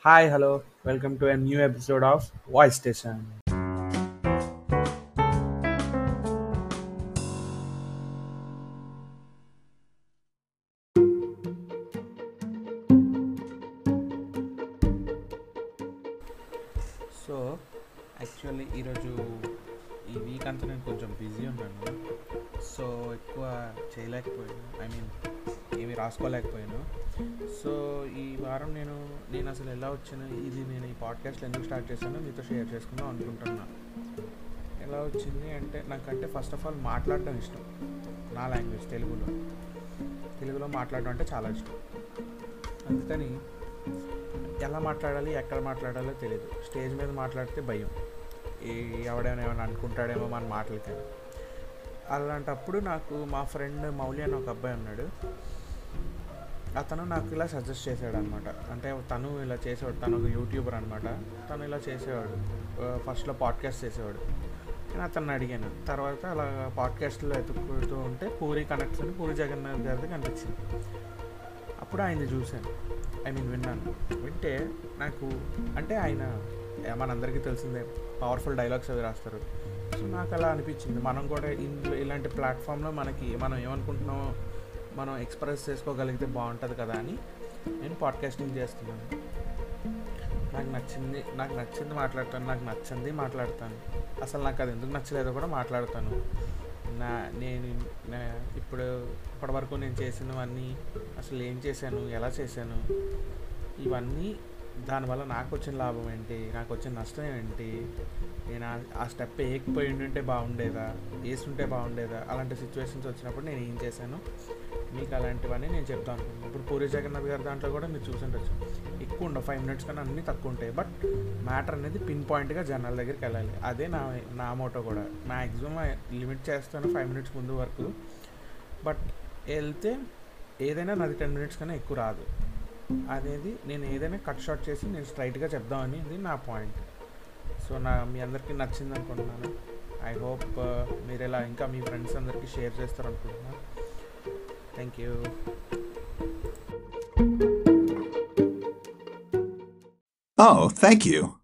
Hi, hello, welcome to a new episode of Voice Station. So actually ఈరోజు ఈ week అంతా నేను కొంచెం బిజీ ఉన్నాను. సో ఎక్కువ చేయలేకపోయాను. ఐ మీన్ ఏమీ రాసుకోలేకపోయాను. సో ఈ వారం నేను నేను అసలు ఎలా వచ్చాను? ఇది నేను ఈ పాడ్కాస్ట్లో ఎందుకు స్టార్ట్ చేశానో మీతో షేర్ చేసుకుందాం అనుకుంటున్నాను ఎలా వచ్చింది అంటే నాకంటే ఫస్ట్ ఆఫ్ ఆల్ మాట్లాడడం ఇష్టం. నా లాంగ్వేజ్ తెలుగులో. తెలుగులో మాట్లాడడం అంటే చాలా ఇష్టం. అందుకని ఎలా మాట్లాడాలి ఎక్కడ మాట్లాడాలో తెలియదు స్టేజ్ మీద మాట్లాడితే భయం. ఈ ఎవడైనా ఏమైనా అనుకుంటాడేమో మన మాటలకి. అలాంటప్పుడు నాకు మా ఫ్రెండ్ మౌలి అని ఒక అబ్బాయి ఉన్నాడు. అతను నాకు ఇలా సజెస్ట్ చేశాడు అనమాట అంటే తను ఇలా చేసేవాడు తను ఒక యూట్యూబర్ అనమాట తను ఇలా చేసేవాడు. ఫస్ట్లో పాడ్కాస్ట్ చేసేవాడు. నేను అతన్ని అడిగాను. తర్వాత అలా పాడ్కాస్ట్లో ఎత్తుకుంటూ ఉంటే పూరి కనెక్ట్స్ అని పూరి జగన్నాథ్ గారిది కనిపించింది. అప్పుడు ఆయన్ని చూశాను. ఐ మీన్ విన్నాను. వింటే నాకు అంటే ఆయన మనందరికీ తెలిసిందే పవర్ఫుల్ డైలాగ్స్ అవి రాస్తారు. సో నాకు అలా అనిపించింది. మనం కూడా ఇందులో ఇలాంటి ప్లాట్ఫామ్లో మనకి మనం ఏమనుకుంటున్నామో మనం ఎక్స్ప్రెస్ చేసుకోగలిగితే బాగుంటుంది కదా అని నేను పాడ్కాస్టింగ్ చేస్తున్నాను. నాకు నచ్చింది నాకు నచ్చింది మాట్లాడతాను నాకు నచ్చింది మాట్లాడతాను. అసలు నాకు అది ఎందుకు నచ్చలేదో కూడా మాట్లాడతాను. నా నేను ఇప్పుడు ఇప్పటివరకు నేను చేసినవన్నీ అసలు ఏం చేశాను ఎలా చేశాను ఇవన్నీ దానివల్ల నాకు వచ్చిన లాభం ఏంటి? నాకు వచ్చిన నష్టం ఏంటి? నేను ఆ స్టెప్ వేయకపోయి ఉంటే బాగుండేదా? వేస్తుంటే బాగుండేదా? అలాంటి సిచ్యువేషన్స్ వచ్చినప్పుడు నేను ఏం చేశాను? మీకు అలాంటివన్నీ నేను చెప్తాను అనుకుంటున్నాను ఇప్పుడు పూరి జగన్నాథ్ గారి దాంట్లో కూడా మీరు చూసుండొచ్చు. ఎక్కువ ఉండవు. ఫైవ్ మినిట్స్ కన్నా అన్నీ తక్కువ ఉంటాయి. బట్ మ్యాటర్ అనేది పిన్ పాయింట్గా జనాల దగ్గరికి వెళ్ళాలి. అదే నా నా మోటో కూడా. మ్యాక్సిమం లిమిట్ చేస్తాను ఫైవ్ మినిట్స్ ముందు వరకు. బట్ వెళ్తే ఏదైనా నాది టెన్ మినిట్స్ కన్నా ఎక్కువ రాదు. అనేది నేను ఏదైనా కట్ షార్ట్ చేసి నేను స్ట్రైట్గా చెప్దామని ఇది నా పాయింట్. సో నా మీ అందరికీ నచ్చింది అనుకుంటున్నాను. ఐ హోప్ మీరు ఇలా ఇంకా మీ ఫ్రెండ్స్ అందరికీ షేర్ చేస్తారు అనుకుంటున్నాను. Thank you. Oh, thank you.